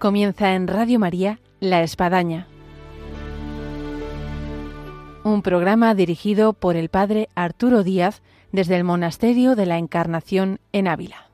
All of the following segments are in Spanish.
Comienza en Radio María La Espadaña. Un programa dirigido por el Padre Arturo Díaz desde el Monasterio de la Encarnación en Ávila.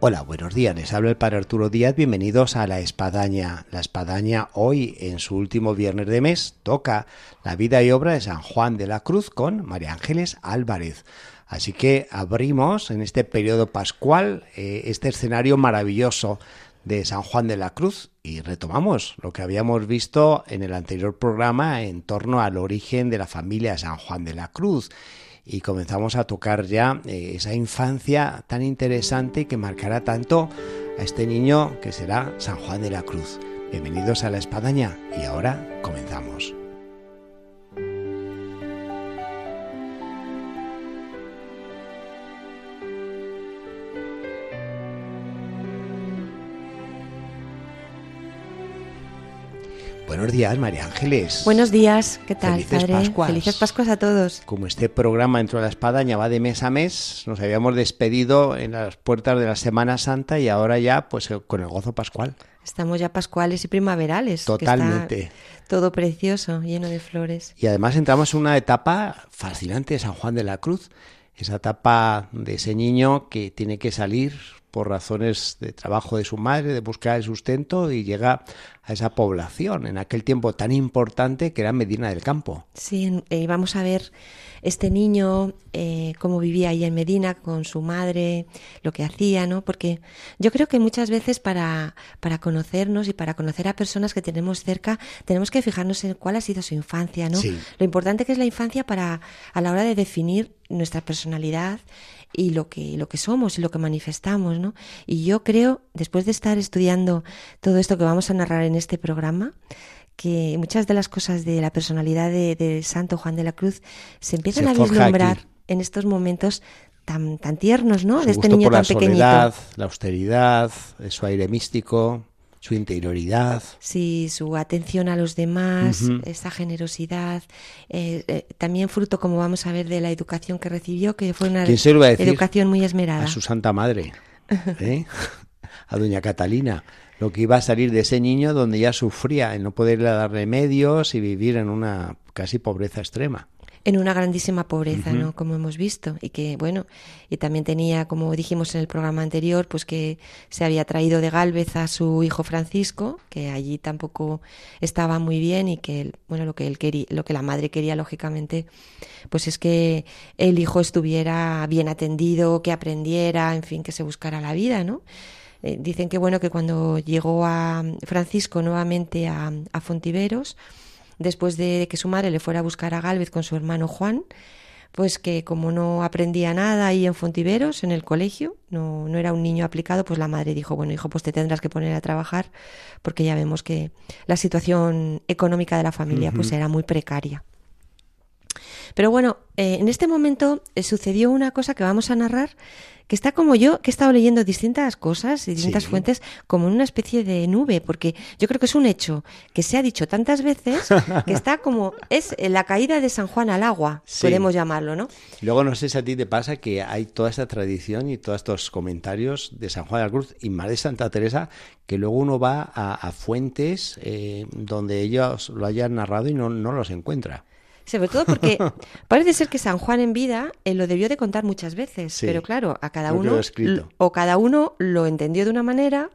Hola, buenos días. Les habla el Padre Arturo Díaz. Bienvenidos a La Espadaña. La Espadaña hoy, en su último viernes de mes, toca la vida y obra de San Juan de la Cruz con María Ángeles Álvarez. Así que abrimos en este periodo pascual eh, este escenario maravilloso de San Juan de la Cruz y retomamos lo que habíamos visto en el anterior programa en torno al origen de la familia San Juan de la Cruz y comenzamos a tocar ya eh, esa infancia tan interesante que marcará tanto a este niño que será San Juan de la Cruz. Bienvenidos a la Espadaña y ahora comenzamos. Buenos días, María Ángeles. Buenos días, ¿qué tal, Felices padre? Pascuas. Felices Pascuas a todos. Como este programa dentro de la espadaña va de mes a mes, nos habíamos despedido en las puertas de la Semana Santa y ahora ya pues con el gozo pascual. Estamos ya pascuales y primaverales. Totalmente. todo precioso, lleno de flores. Y además entramos en una etapa fascinante de San Juan de la Cruz, esa etapa de ese niño que tiene que salir por razones de trabajo de su madre, de buscar el sustento y llega a esa población en aquel tiempo tan importante que era Medina del Campo. Sí, eh, vamos a ver este niño, eh, cómo vivía ahí en Medina con su madre, lo que hacía, ¿no? Porque yo creo que muchas veces para, para conocernos y para conocer a personas que tenemos cerca, tenemos que fijarnos en cuál ha sido su infancia, ¿no? Sí. Lo importante que es la infancia para, a la hora de definir nuestra personalidad y lo que, lo que somos y lo que manifestamos, ¿no? Y yo creo, después de estar estudiando todo esto que vamos a narrar en este programa, que muchas de las cosas de la personalidad de, de Santo Juan de la Cruz se empiezan Se a vislumbrar aquí. en estos momentos tan, tan tiernos, ¿no? Su de este gusto niño por la tan pequeñito. soledad, la austeridad, su aire místico, su interioridad. Sí, su atención a los demás, esa generosidad, eh, eh, también fruto, como vamos a ver, de la educación que recibió, que fue una educación muy esmerada. a su santa madre, ¿eh? a doña Catalina, lo que iba a salir de ese niño donde ya sufría el no poderle dar remedios y vivir en una casi pobreza extrema. En una grandísima pobreza, ¿no? Como hemos visto. Y que, bueno, y también tenía, como dijimos en el programa anterior, pues que se había traído de Gálvez a su hijo Francisco, que allí tampoco estaba muy bien y que, bueno, lo que él quería, lo que la madre quería, lógicamente, pues es que el hijo estuviera bien atendido, que aprendiera, en fin, que se buscara la vida, ¿no? Eh, dicen que, bueno, que cuando llegó a Francisco nuevamente a, a Fontiveros, después de que su madre le fuera a buscar a Gálvez con su hermano Juan, pues que como no aprendía nada ahí en Fontiveros, en el colegio, no, no era un niño aplicado, pues la madre dijo, bueno, hijo, pues te tendrás que poner a trabajar, porque ya vemos que la situación económica de la familia pues era muy precaria. Pero bueno, eh, en este momento eh, sucedió una cosa que vamos a narrar, que está como yo, que he estado leyendo distintas cosas y distintas Sí. fuentes, como en una especie de nube, porque yo creo que es un hecho que se ha dicho tantas veces que está como, es la caída de San Juan al agua, Sí. podemos llamarlo, ¿no? Luego no sé si a ti te pasa que hay toda esta tradición y todos estos comentarios de San Juan de la Cruz y más de Santa Teresa que luego uno va a, a fuentes eh, donde ellos lo hayan narrado y no, no los encuentra. Sobre todo porque parece ser que San Juan en vida eh, lo debió de contar muchas veces, Sí. pero claro, a cada uno o cada uno lo entendió de una manera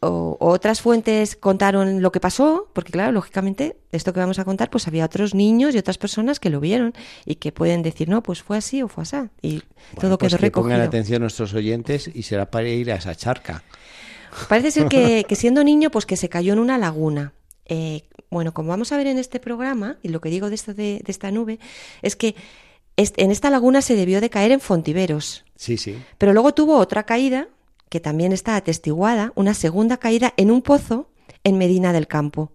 o, otras fuentes contaron lo que pasó, porque claro, lógicamente esto que vamos a contar, pues había otros niños y otras personas que lo vieron y que pueden decir, no, pues fue así o fue así. Y todo Bueno, pues quedó que pongan atención nuestros oyentes y será para ir a esa charca. Parece ser que, que siendo niño, pues que se cayó en una laguna. Eh, bueno, como vamos a ver en este programa, y lo que digo de esto de, de esta nube, es que est- en esta laguna se debió de caer en Fontiveros. Sí, sí. Pero luego tuvo otra caída, que también está atestiguada, una segunda caída en un pozo en Medina del Campo.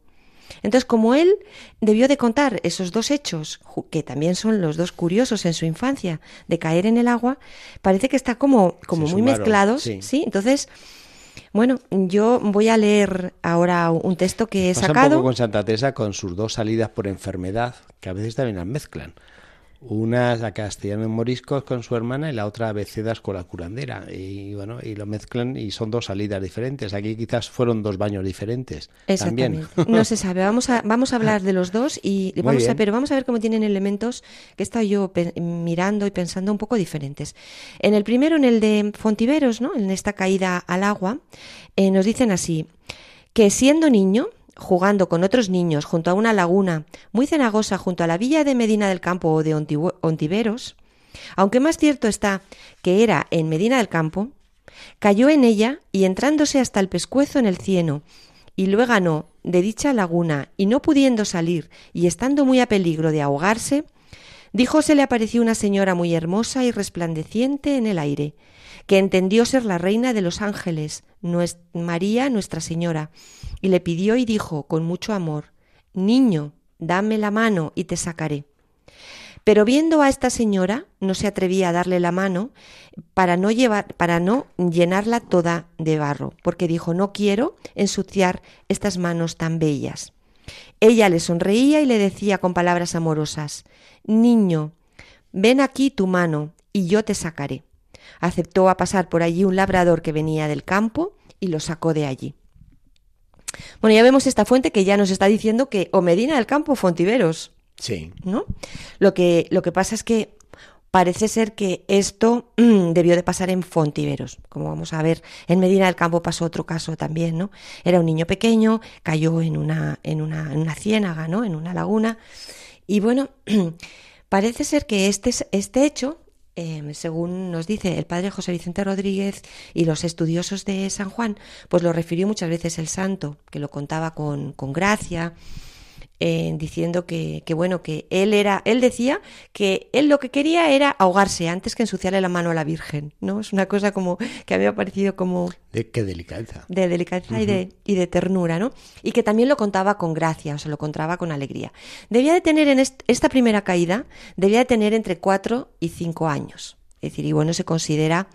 Entonces, como él debió de contar esos dos hechos, que también son los dos curiosos en su infancia, de caer en el agua, parece que está como, como Se muy sumaron, mezclados, sí. sí. Entonces, Bueno, yo voy a leer ahora un texto que he Pasa sacado. un poco con Santa Teresa con sus dos salidas por enfermedad, que a veces también las mezclan. Una a castellano en moriscos con su hermana y la otra a becedas con la curandera. Y bueno, y lo mezclan y son dos salidas diferentes. Aquí quizás fueron dos baños diferentes. Exactamente. También. No se sabe. Vamos a, vamos a hablar de los dos y Muy vamos a, pero vamos a ver cómo tienen elementos que he estado yo mirando y pensando un poco diferentes. En el primero, en el de Fontiveros, ¿no? En esta caída al agua, eh, nos dicen así que siendo niño jugando con otros niños junto a una laguna muy cenagosa junto a la villa de Medina del Campo o de Ontiveros, aunque más cierto está que era en Medina del Campo, cayó en ella y entrándose hasta el pescuezo en el cieno, y luego ganó de dicha laguna, y no pudiendo salir, y estando muy a peligro de ahogarse, dijo se le apareció una señora muy hermosa y resplandeciente en el aire, que entendió ser la reina de los ángeles, María Nuestra Señora, y le pidió y dijo con mucho amor, Niño, dame la mano y te sacaré. Pero viendo a esta señora, no se atrevía a darle la mano para no llevar, para no llenarla toda de barro, porque dijo no quiero ensuciar estas manos tan bellas. Ella le sonreía y le decía con palabras amorosas Niño, ven aquí tu mano y yo te sacaré. Aceptó a pasar por allí un labrador que venía del campo y lo sacó de allí. Bueno, ya vemos esta fuente que ya nos está diciendo que o Medina del Campo o Fontiveros, Sí. ¿no? Lo que, lo que pasa es que parece ser que esto mm, debió de pasar en Fontiveros. Como vamos a ver, en Medina del Campo pasó otro caso también, ¿no? Era un niño pequeño, cayó en una, en una, en una ciénaga, ¿no? En una laguna. Y bueno, parece ser que este, este hecho, eh, según nos dice el padre José Vicente Rodríguez y los estudiosos de San Juan, pues lo refirió muchas veces el santo, que lo contaba con, con gracia, eh, diciendo que, que, bueno, que él era, él decía que él lo que quería era ahogarse antes que ensuciarle la mano a la Virgen, ¿no? Es una cosa como que a mí me ha parecido como De qué delicadeza. de delicadeza y, de, y de ternura, ¿no? Y que también lo contaba con gracia, o sea, lo contaba con alegría. Debía de tener en est- esta primera caída, debía de tener entre cuatro y cinco años. Es decir, y bueno, se considera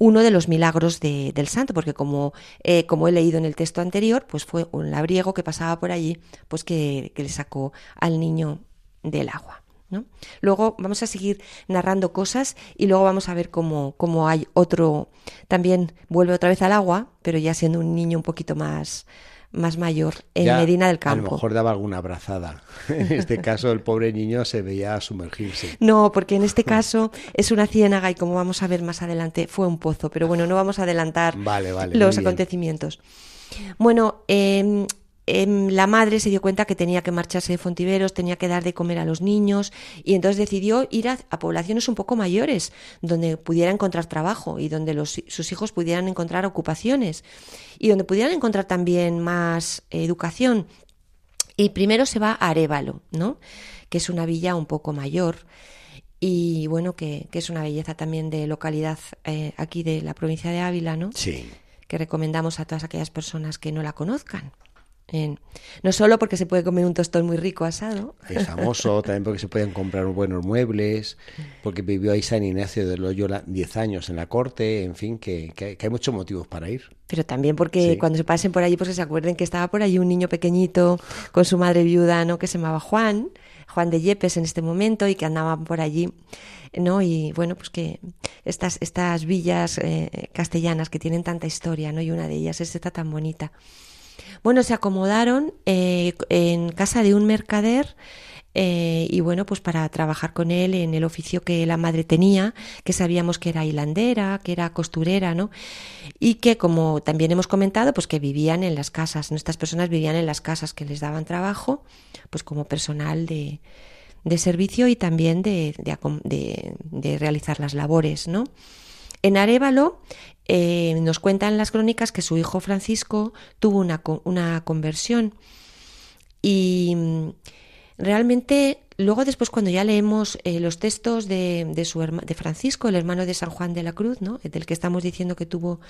uno de los milagros de- del santo, porque como, eh, como he leído en el texto anterior, pues fue un labriego que pasaba por allí, pues que, que le sacó al niño del agua. ¿no? Luego vamos a seguir narrando cosas y luego vamos a ver cómo, cómo hay otro, también vuelve otra vez al agua, pero ya siendo un niño un poquito más, más mayor, en Ya Medina del A Campo. lo mejor daba alguna abrazada. En este caso, el pobre niño se veía sumergirse. No, porque en este caso es una ciénaga y como vamos a ver más adelante fue un pozo, pero bueno, no vamos a adelantar Vale, vale, los bien. acontecimientos. Bueno, eh, em, la madre se dio cuenta que tenía que marcharse de Fontiveros, tenía que dar de comer a los niños y entonces decidió ir a, a poblaciones un poco mayores, donde pudiera encontrar trabajo y donde los- sus hijos pudieran encontrar ocupaciones y donde pudieran encontrar también más eh, educación. Y primero se va a Arevalo, ¿no? que es una villa un poco mayor y bueno, que, que es una belleza también de localidad eh, aquí de la provincia de Ávila, ¿no? Sí. que recomendamos a todas aquellas personas que no la conozcan. En- no solo porque se puede comer un tostón muy rico asado, Es famoso también porque se pueden comprar buenos muebles, porque vivió ahí San Ignacio de Loyola 10 años en la corte, en fin, que, que- que hay muchos motivos para ir. pero también porque Sí. cuando se pasen por allí, pues que se acuerden que estaba por allí un niño pequeñito con su madre viuda, ¿no? Que se llamaba Juan, Juan de Yepes en este momento y que andaban por allí, ¿no? Y bueno, pues que estas, estas villas eh, castellanas que tienen tanta historia, ¿no? Y una de ellas es esta tan bonita. Bueno, se acomodaron eh, en casa de un mercader eh, y bueno, pues para trabajar con él en el oficio que la madre tenía, que sabíamos que era hilandera, que era costurera, ¿no? Y que como también hemos comentado, pues que vivían en las casas, ¿no? Estas personas vivían en las casas que les daban trabajo, pues como personal de, de servicio y también de, de- de realizar las labores, ¿no? En Arevalo eh, nos cuentan las crónicas que su hijo Francisco tuvo una, una conversión y mm, realmente luego después cuando ya leemos eh, los textos de, de su herma- de Francisco, el hermano de San Juan de la Cruz, ¿no? del que estamos diciendo que tuvo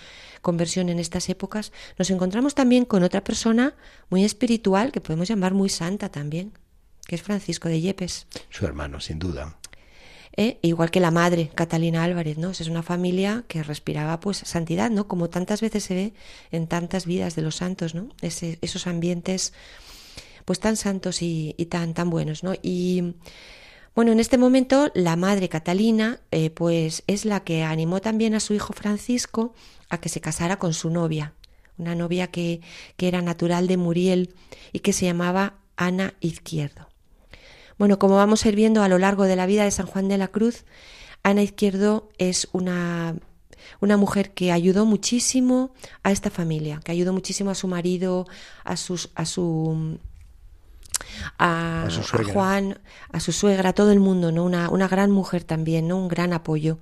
conversión en estas épocas, nos encontramos también con otra persona muy espiritual que podemos llamar muy santa también, que es Francisco de Yepes. Su hermano, sin duda. ¿Eh? igual que la madre, Catalina Álvarez, ¿no? Es una familia que respiraba pues santidad, ¿no? Como tantas veces se ve en tantas vidas de los santos, ¿no? esos ambientes pues tan santos y, tan, buenos, ¿no? Y bueno, en este momento la madre Catalina eh, pues es la que animó también a su hijo Francisco a que se casara con su novia, una novia que, que era natural de Muriel y que se llamaba Ana Izquierdo. Bueno, como vamos a ir viendo a lo largo de la vida de San Juan de la Cruz, Ana Izquierdo es una, una mujer que ayudó muchísimo a esta familia, que ayudó muchísimo a su marido, a, sus, a su a, Juan, a su suegra, a todo el mundo, ¿no? Una, una gran mujer también, ¿no? Un gran apoyo.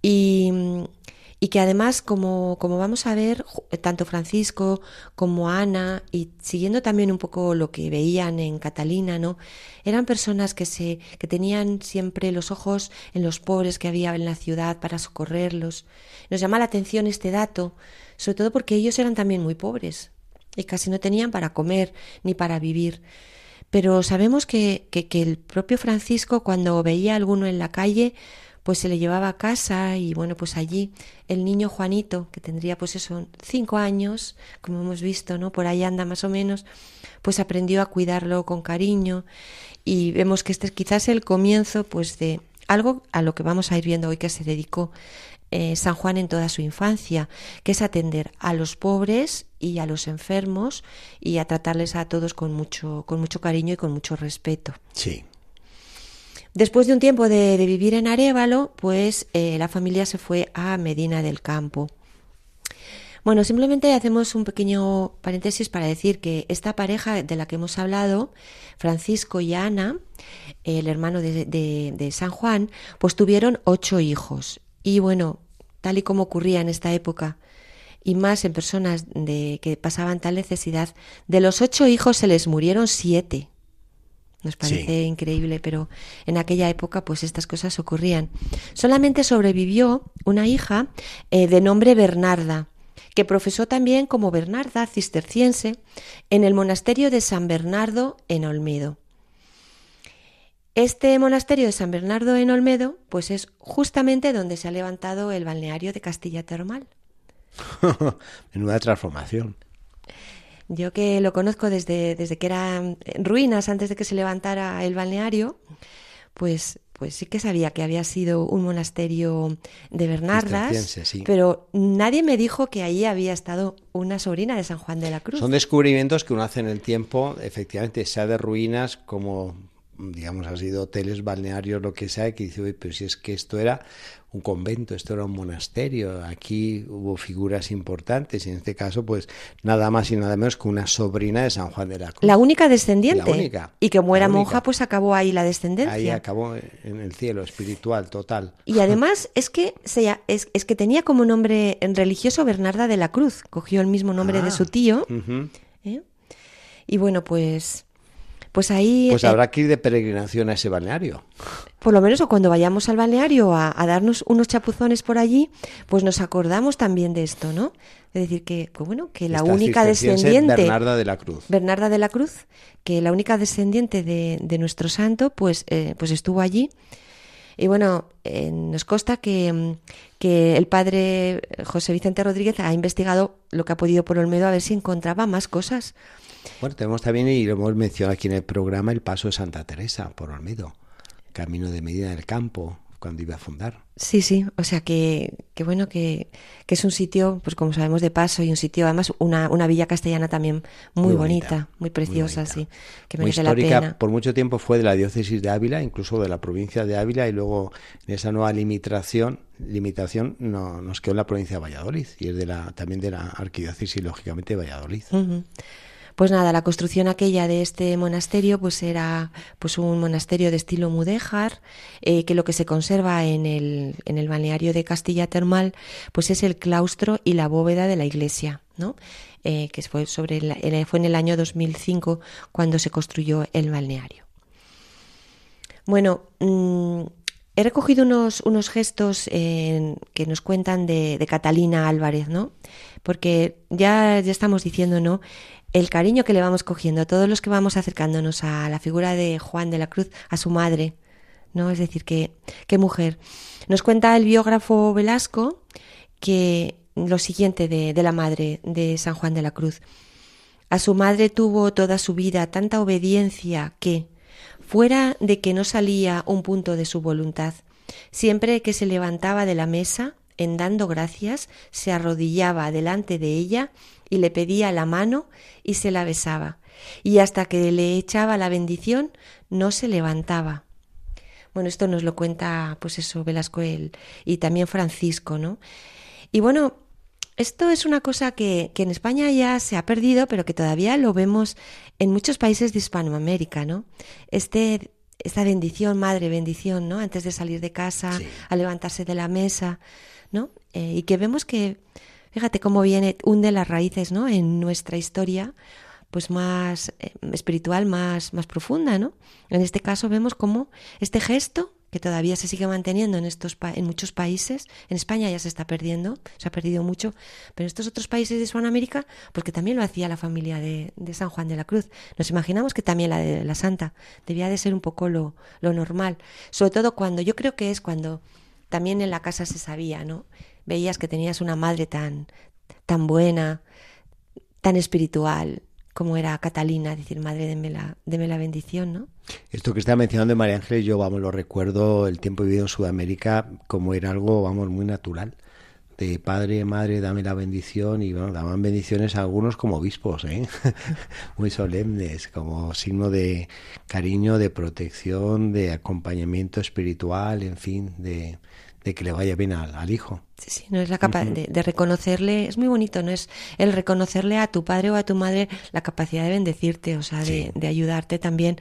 Y, y que además, como, como vamos a ver, tanto Francisco como Ana, y siguiendo también un poco lo que veían en Catalina, ¿no? Eran personas que se, que tenían siempre los ojos en los pobres que había en la ciudad para socorrerlos. Nos llama la atención este dato, sobre todo porque ellos eran también muy pobres y casi no tenían para comer ni para vivir. Pero sabemos que, que, que el propio Francisco, cuando veía a alguno en la calle, pues se le llevaba a casa y bueno, pues allí el niño Juanito, que tendría pues eso, cinco años, como hemos visto, ¿no? Por ahí anda más o menos, pues aprendió a cuidarlo con cariño y vemos que este es quizás el comienzo pues de algo a lo que vamos a ir viendo hoy que se dedicó eh, San Juan en toda su infancia, que es atender a los pobres y a los enfermos y a tratarles a todos con mucho, con mucho cariño y con mucho respeto. Sí. Después de un tiempo de, vivir en Arevalo, pues eh, la familia se fue a Medina del Campo. Bueno, simplemente hacemos un pequeño paréntesis para decir que esta pareja de la que hemos hablado, Francisco y Ana, el hermano de, de San Juan, pues tuvieron ocho hijos y bueno, tal y como ocurría en esta época, y más en personas de, que pasaban tal necesidad, de los ocho hijos se les murieron siete. Nos parece increíble, pero en aquella época pues estas cosas ocurrían. Solamente sobrevivió una hija eh, de nombre Bernarda, que profesó también como Bernarda cisterciense en el monasterio de San Bernardo en Olmedo. Este monasterio de San Bernardo en Olmedo, pues es justamente donde se ha levantado el balneario de Castilla Termal. Menuda transformación. Yo que lo conozco desde, desde que eran ruinas, antes de que se levantara el balneario, pues, pues sí que sabía que había sido un monasterio de Bernardas, pero nadie me dijo que ahí había estado una sobrina de San Juan de la Cruz. Son descubrimientos que uno hace en el tiempo, efectivamente, sea de ruinas como digamos así, de hoteles, balnearios, lo que sea, que dice, pero si es que esto era un convento, esto era un monasterio, aquí hubo figuras importantes y en este caso pues nada más y nada menos que una sobrina de San Juan de la Cruz. La única descendiente. La única, y que muera monja pues acabó ahí la descendencia. Ahí acabó en el cielo espiritual total. Y además es que, se, es, es que tenía como nombre religioso Bernarda de la Cruz, cogió el mismo nombre de su ah, tío. ¿eh? Y bueno, pues pues ahí... Pues eh, habrá que ir de peregrinación a ese balneario. Por lo menos o cuando vayamos al balneario a, darnos unos chapuzones por allí, pues nos acordamos también de esto, ¿no? Es decir, que, pues bueno, que la única descendiente... Bernarda de la Cruz. Bernarda de la Cruz, que la única descendiente de, nuestro santo, pues, eh, pues estuvo allí. Y bueno, eh, nos consta que, que, el padre José Vicente Rodríguez ha investigado lo que ha podido por Olmedo a ver si encontraba más cosas. Bueno, tenemos también, y lo hemos mencionado aquí en el programa, el paso de Santa Teresa por Olmedo, camino de Medina del Campo, cuando iba a fundar. Sí, sí, o sea que, que bueno, que, que, es un sitio, pues como sabemos, de paso y un sitio, además, una, una villa castellana también muy, bonita, muy preciosa, sí, que merece muy histórica, la pena. Por mucho tiempo fue de la diócesis de Ávila, incluso de la provincia de Ávila, y luego en esa nueva limitación, limitación no, nos quedó en la provincia de Valladolid, y es de la, también de la arquidiócesis, lógicamente, de Valladolid. Pues nada, la construcción aquella de este monasterio pues era pues un monasterio de estilo mudéjar, eh, que lo que se conserva en el, en el balneario de Castilla Termal pues es el claustro y la bóveda de la iglesia, ¿no? Eh, que fue, sobre fue en el año 2005 cuando se construyó el balneario. Bueno, mm, he recogido unos, unos gestos que nos cuentan de, de, Catalina Álvarez, ¿no? Porque ya, ya estamos diciendo, ¿no? El cariño que le vamos cogiendo, todos los que vamos acercándonos a la figura de Juan de la Cruz, a su madre, ¿no? Es decir, que qué mujer. Nos cuenta el biógrafo Velasco que lo siguiente de, de la madre de San Juan de la Cruz. A su madre tuvo toda su vida tanta obediencia que, fuera de que no salía un punto de su voluntad, siempre que se levantaba de la mesa, en dando gracias, se arrodillaba delante de ella y le pedía la mano y se la besaba, y hasta que le echaba la bendición no se levantaba. Bueno, esto nos lo cuenta, pues eso, Velasco él, y también Francisco, ¿no? Y bueno, esto es una cosa que, que, en España ya se ha perdido, pero que todavía lo vemos en muchos países de Hispanoamérica, ¿no? Este, esta bendición, madre bendición, ¿no? Antes de salir de casa, a levantarse de la mesa, ¿no? Eh, y que vemos que, fíjate cómo viene, hunde las raíces, ¿no? En nuestra historia, pues más eh, espiritual, más, más profunda, ¿no? En este caso vemos cómo este gesto que todavía se sigue manteniendo en, estos en muchos países. En España ya se está perdiendo, se ha perdido mucho, pero en estos otros países de Hispanoamérica, porque también lo hacía la familia de, San Juan de la Cruz. Nos imaginamos que también la de la Santa debía de ser un poco lo, lo normal, sobre todo cuando, yo creo que es cuando también en la casa se sabía, ¿no? Veías que tenías una madre tan, tan buena, tan espiritual, como era Catalina, decir, madre, deme la, la bendición, ¿no? Esto que está mencionando de María Ángeles, yo, vamos, lo recuerdo el tiempo vivido en Sudamérica como era algo, vamos, muy natural. De padre, madre, dame la bendición y, bueno, daban bendiciones a algunos como obispos, ¿eh? muy solemnes, como signo de cariño, de protección, de acompañamiento espiritual, en fin, de, de que le vaya bien al, hijo. Sí, sí, no es la capa de, de, reconocerle, es muy bonito, no es el reconocerle a tu padre o a tu madre la capacidad de bendecirte, o sea, de, de ayudarte también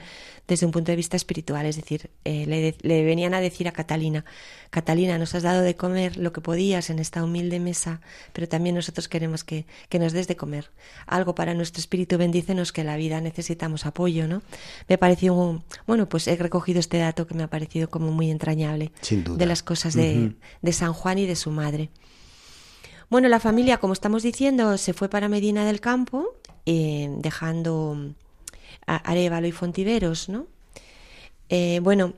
desde un punto de vista espiritual. Es decir, eh, le, le, venían a decir a Catalina, Catalina, nos has dado de comer lo que podías en esta humilde mesa, pero también nosotros queremos que, que nos des de comer. Algo para nuestro espíritu, bendícenos que en la vida necesitamos apoyo, ¿no? Me pareció, bueno, pues he recogido este dato que me ha parecido como muy entrañable. Sin duda. De las cosas de, de San Juan y de su madre. Bueno, la familia, como estamos diciendo, se fue para Medina del Campo, eh, dejando Arevalo y Fontiveros, ¿no? Eh, bueno,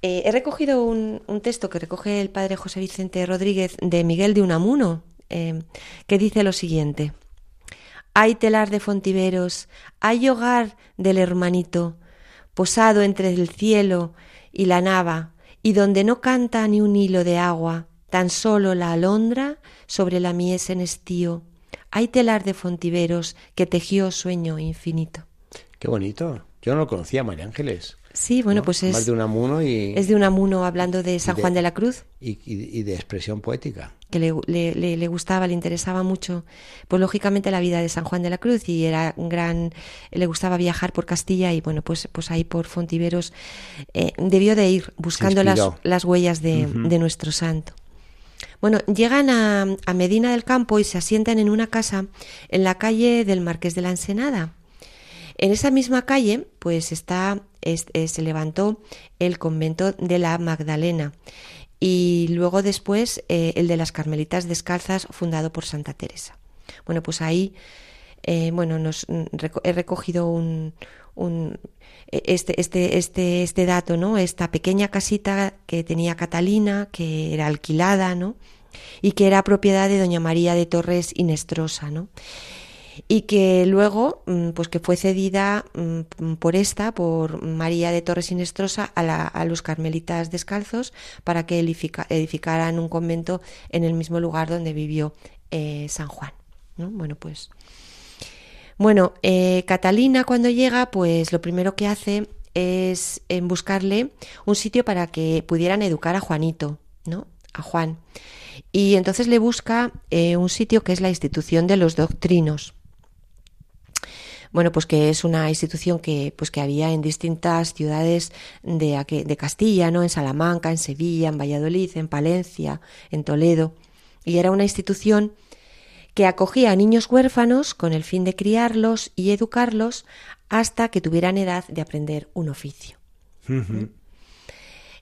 eh, he recogido un, texto que recoge el padre José Vicente Rodríguez de Miguel de Unamuno, que dice lo siguiente. Hay telar de Fontiveros, hay hogar del hermanito, posado entre el cielo y la nava, y donde no canta ni un hilo de agua, tan solo la alondra sobre la mies en estío. Hay telar de Fontiveros que tejió sueño infinito. Qué bonito. Yo no lo conocía, María Ángeles. Sí, bueno, pues es. Más de Unamuno y. Es de Unamuno hablando de San Juan de la Cruz. Y, de expresión poética. Que le, le, le, gustaba, le interesaba mucho, pues lógicamente la vida de San Juan de la Cruz y era un gran. Le gustaba viajar por Castilla y bueno, pues, pues ahí por Fontiveros eh, debió de ir buscando las, las, huellas de, de nuestro santo. Bueno, llegan a, a, Medina del Campo y se asientan en una casa en la calle del Marqués de la Ensenada. En esa misma calle, pues está, eh, se levantó el convento de la Magdalena y luego después eh, el de las Carmelitas Descalzas, fundado por Santa Teresa. Bueno, pues ahí, eh, bueno, nos he recogido un, un este, este, este, este dato, ¿no? Esta pequeña casita que tenía Catalina, que era alquilada, ¿no? Y que era propiedad de doña María de Torres Inestrosa, y que luego mm, pues que fue cedida mm, por esta, por María de Torres Sinestrosa, a, a los carmelitas descalzos para que edificaran un convento en el mismo lugar donde vivió eh, San Juan. ¿no? Bueno, pues. Bueno, eh, Catalina cuando llega, pues lo primero que hace es en buscarle un sitio para que pudieran educar a Juanito, ¿no? A Juan. Y entonces le busca eh, un sitio que es la institución de los doctrinos bueno, pues que es una institución que, pues que había en distintas ciudades de, de Castilla, ¿no? En Salamanca, en Sevilla, en Valladolid, en Palencia, en Toledo. Y era una institución que acogía a niños huérfanos con el fin de criarlos y educarlos hasta que tuvieran edad de aprender un oficio.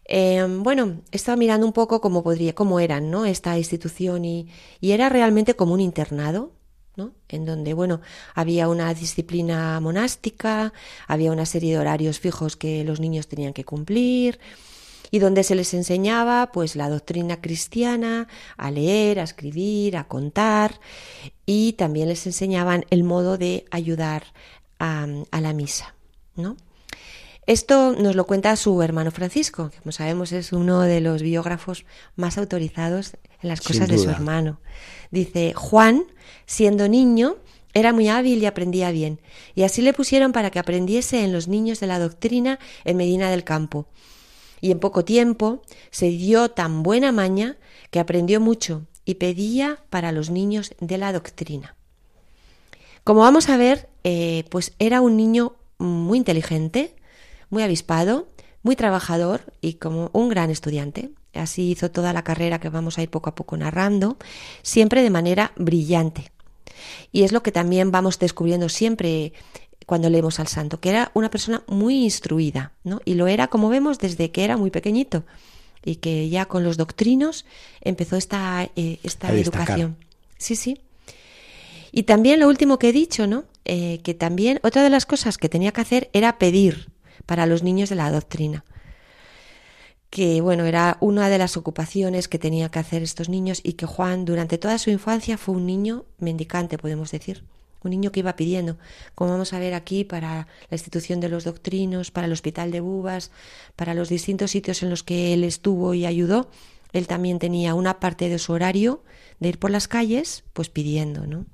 Eh, bueno, estaba mirando un poco cómo podría, cómo eran, ¿no? Esta institución y, y era realmente como un internado, en donde, bueno, había una disciplina monástica, había una serie de horarios fijos que los niños tenían que cumplir, y donde se les enseñaba pues la doctrina cristiana, a leer, a escribir, a contar y también les enseñaban el modo de ayudar a, la misa, ¿no? Esto nos lo cuenta su hermano Francisco, que como sabemos es uno de los biógrafos más autorizados en las cosas de su hermano. Dice, Juan, siendo niño, era muy hábil y aprendía bien, y así le pusieron para que aprendiese en los niños de la doctrina en Medina del Campo. Y en poco tiempo se dio tan buena maña que aprendió mucho y pedía para los niños de la doctrina. Como vamos a ver, eh, pues era un niño muy inteligente, muy avispado, muy trabajador y como un gran estudiante. Así hizo toda la carrera que vamos a ir poco a poco narrando, siempre de manera brillante. Y es lo que también vamos descubriendo siempre cuando leemos al santo, que era una persona muy instruida, ¿no? Y lo era, como vemos, desde que era muy pequeñito y que ya con los doctrinos empezó esta, eh, esta educación. Sí, sí. Y también lo último que he dicho, ¿no? Eh, que también otra de las cosas que tenía que hacer era pedir para los niños de la doctrina que bueno, era una de las ocupaciones que tenía que hacer estos niños y que Juan durante toda su infancia fue un niño mendicante, podemos decir, un niño que iba pidiendo, como vamos a ver aquí para la institución de los doctrinos, para el hospital de Bubas, para los distintos sitios en los que él estuvo y ayudó, él también tenía una parte de su horario de ir por las calles, pues pidiendo, ¿no?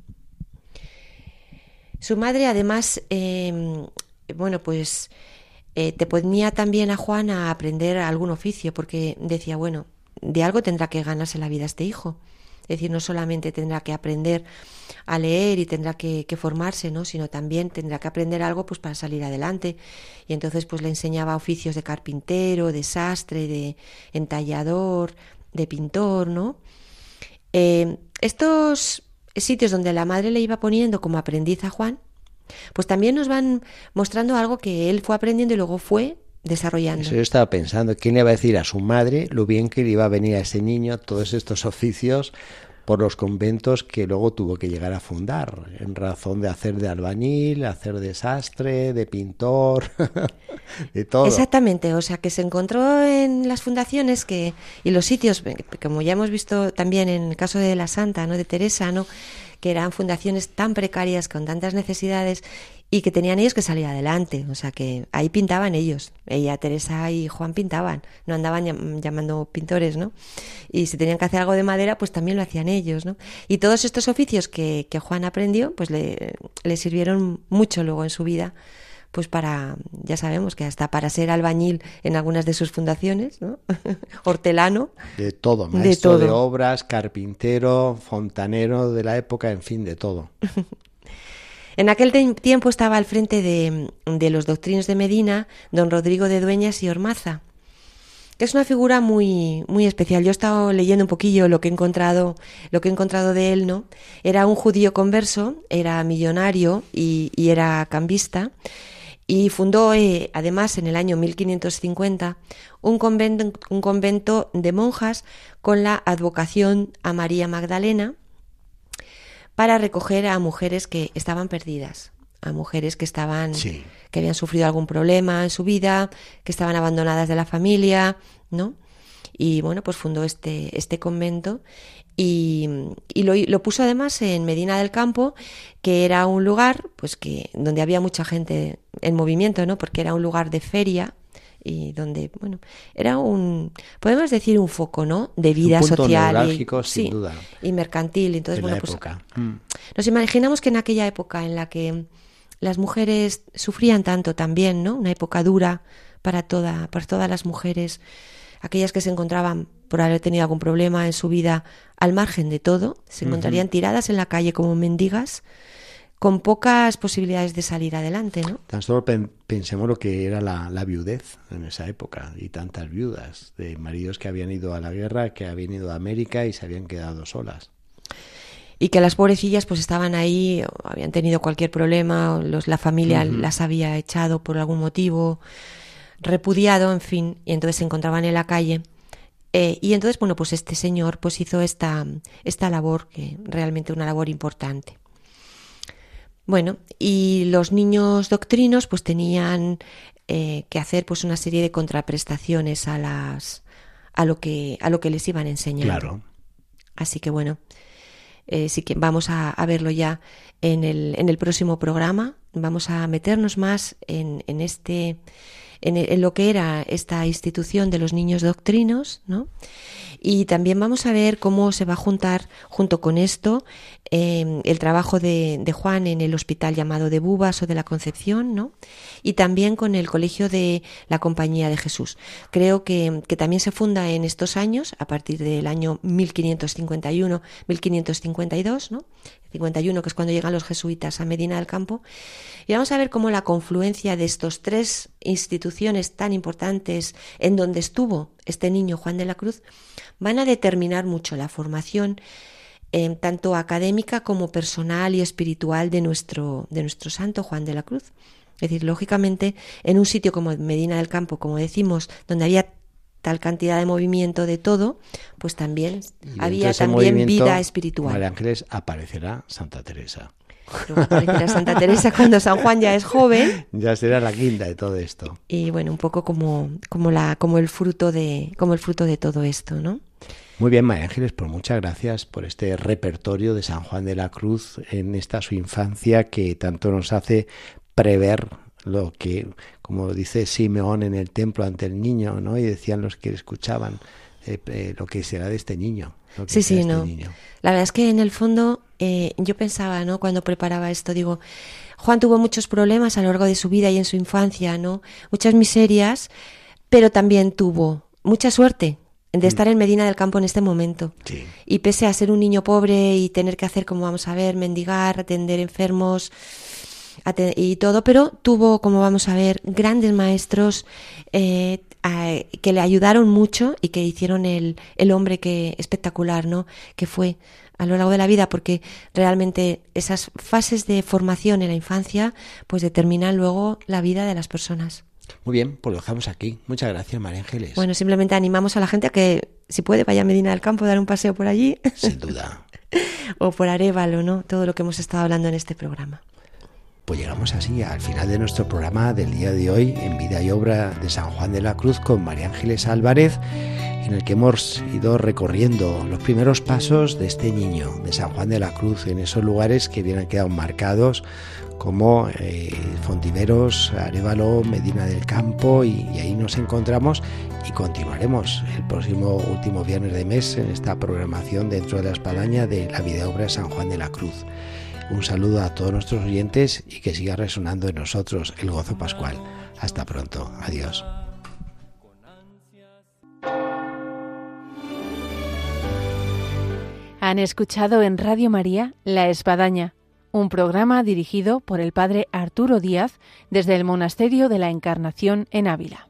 Su madre, además, em, bueno, pues eh, te ponía también a Juan a aprender algún oficio, porque decía, bueno, de algo tendrá que ganarse la vida este hijo. Es decir, no solamente tendrá que aprender a leer y tendrá que, formarse, ¿no? sino también tendrá que aprender algo pues para salir adelante. Y entonces pues le enseñaba oficios de carpintero, de sastre, de entallador, de pintor, ¿no? Eh, estos sitios donde la madre le iba poniendo como aprendiz a Juan, pues también nos van mostrando algo que él fue aprendiendo y luego fue desarrollando. Eso yo estaba pensando, ¿quién le iba a decir a su madre lo bien que le iba a venir a ese niño todos estos oficios por los conventos que luego tuvo que llegar a fundar, en razón de hacer de albañil, hacer de sastre, de pintor, de todo. Exactamente, o sea que se encontró en las fundaciones que y los sitios, como ya hemos visto también en el caso de la Santa, ¿no? de Teresa, ¿no? que eran fundaciones tan precarias, con tantas necesidades y que tenían ellos que salir adelante. O sea que ahí pintaban ellos. Ella, Teresa y Juan pintaban, no andaban llamando pintores, ¿no? Y si tenían que hacer algo de madera, pues también lo hacían ellos, ¿no? Y todos estos oficios que, que Juan aprendió, pues le, le sirvieron mucho luego en su vida pues para, ya sabemos que hasta para ser albañil en algunas de sus fundaciones, ¿no? hortelano. De todo, maestro de, obras, carpintero, fontanero de la época, en fin, de todo. En aquel tiempo estaba al frente de, de, los doctrinos de Medina don Rodrigo de Dueñas y Ormaza, que es una figura muy, muy especial. Yo he estado leyendo un poquillo lo que he encontrado, lo que he encontrado de él, ¿no? Era un judío converso, era millonario y, y era cambista y fundó eh, además en el año 1550 un convento, un convento de monjas con la advocación a María Magdalena para recoger a mujeres que estaban perdidas, a mujeres que estaban que habían sufrido algún problema en su vida, que estaban abandonadas de la familia, ¿no? Y bueno, pues fundó este, este convento y, lo, puso además en Medina del Campo, que era un lugar pues que donde había mucha gente en movimiento, ¿no? Porque era un lugar de feria y donde, bueno, era un podemos decir un foco, ¿no? de vida social y, sin duda. y mercantil, entonces bueno, pues mm. nos imaginamos que en aquella época en la que las mujeres sufrían tanto también, ¿no? Una época dura para toda para todas las mujeres aquellas que se encontraban por haber tenido algún problema en su vida al margen de todo, se encontrarían tiradas en la calle como mendigas, con pocas posibilidades de salir adelante, ¿no? Tan solo pensemos lo que era la, viudez en esa época y tantas viudas de maridos que habían ido a la guerra, que habían ido a América y se habían quedado solas. Y que las pobrecillas pues estaban ahí, habían tenido cualquier problema, los, la familia las había echado por algún motivo, repudiado, en fin, y entonces se encontraban en la calle. Eh, y entonces, bueno, pues este señor pues hizo esta, esta labor, que realmente una labor importante. Bueno, y los niños doctrinos pues tenían eh, que hacer pues una serie de contraprestaciones a las a lo que a lo que les iban enseñando. Claro. Así que bueno, eh, sí que vamos a, a, verlo ya en el, en el próximo programa. Vamos a meternos más en, en este en, lo que era esta institución de los niños doctrinos, ¿no? Y también vamos a ver cómo se va a juntar junto con esto eh, el trabajo de, de, Juan en el hospital llamado de Bubas o de la Concepción, ¿no? Y también con el colegio de la Compañía de Jesús. Creo que, que también se funda en estos años, a partir del año 1551-1552, ¿no? 51, que es cuando llegan los jesuitas a Medina del Campo. Y vamos a ver cómo la confluencia de estos tres instituciones tan importantes en donde estuvo este niño Juan de la Cruz van a determinar mucho la formación eh, tanto académica como personal y espiritual de nuestro, de nuestro santo Juan de la Cruz. Es decir, lógicamente, en un sitio como Medina del Campo, como decimos, donde había tal cantidad de movimiento de todo, pues también había también vida espiritual. María Ángeles aparecerá Santa Teresa. Luego aparecerá Santa Teresa cuando San Juan ya es joven. Ya será la quinta de todo esto. Y bueno, un poco como, como la, como el fruto de, como el fruto de todo esto, ¿no? Muy bien, María Ángeles, pues muchas gracias por este repertorio de San Juan de la Cruz en esta su infancia que tanto nos hace prever lo que, como dice Simeón en el templo ante el niño, ¿no? Y decían los que escuchaban eh, eh, lo que será de este niño. sí, sí, este no. Niño. La verdad es que en el fondo eh, yo pensaba, ¿no? Cuando preparaba esto, digo, Juan tuvo muchos problemas a lo largo de su vida y en su infancia, ¿no? Muchas miserias, pero también tuvo mucha suerte de estar en Medina del Campo en este momento. Sí. Y pese a ser un niño pobre y tener que hacer, como vamos a ver, mendigar, atender enfermos, y todo, pero tuvo, como vamos a ver, grandes maestros eh, a, que le ayudaron mucho y que hicieron el, el hombre que espectacular, ¿no? Que fue a lo largo de la vida, porque realmente esas fases de formación en la infancia, pues determinan luego la vida de las personas. Muy bien, pues lo dejamos aquí. Muchas gracias, María Ángeles. Bueno, simplemente animamos a la gente a que, si puede, vaya a Medina del Campo, dar un paseo por allí. Sin duda. o por Arevalo, ¿no? Todo lo que hemos estado hablando en este programa. Pues llegamos así al final de nuestro programa del día de hoy en Vida y Obra de San Juan de la Cruz con María Ángeles Álvarez, en el que hemos ido recorriendo los primeros pasos de este niño de San Juan de la Cruz en esos lugares que bien han quedado marcados como eh, Fontiveros, Arevalo, Medina del Campo y, y ahí nos encontramos y continuaremos el próximo último viernes de mes en esta programación dentro de la espadaña de la Vida y Obra de San Juan de la Cruz. Un saludo a todos nuestros oyentes y que siga resonando en nosotros el gozo pascual. Hasta pronto. Adiós. Han escuchado en Radio María La Espadaña, un programa dirigido por el padre Arturo Díaz desde el Monasterio de la Encarnación en Ávila.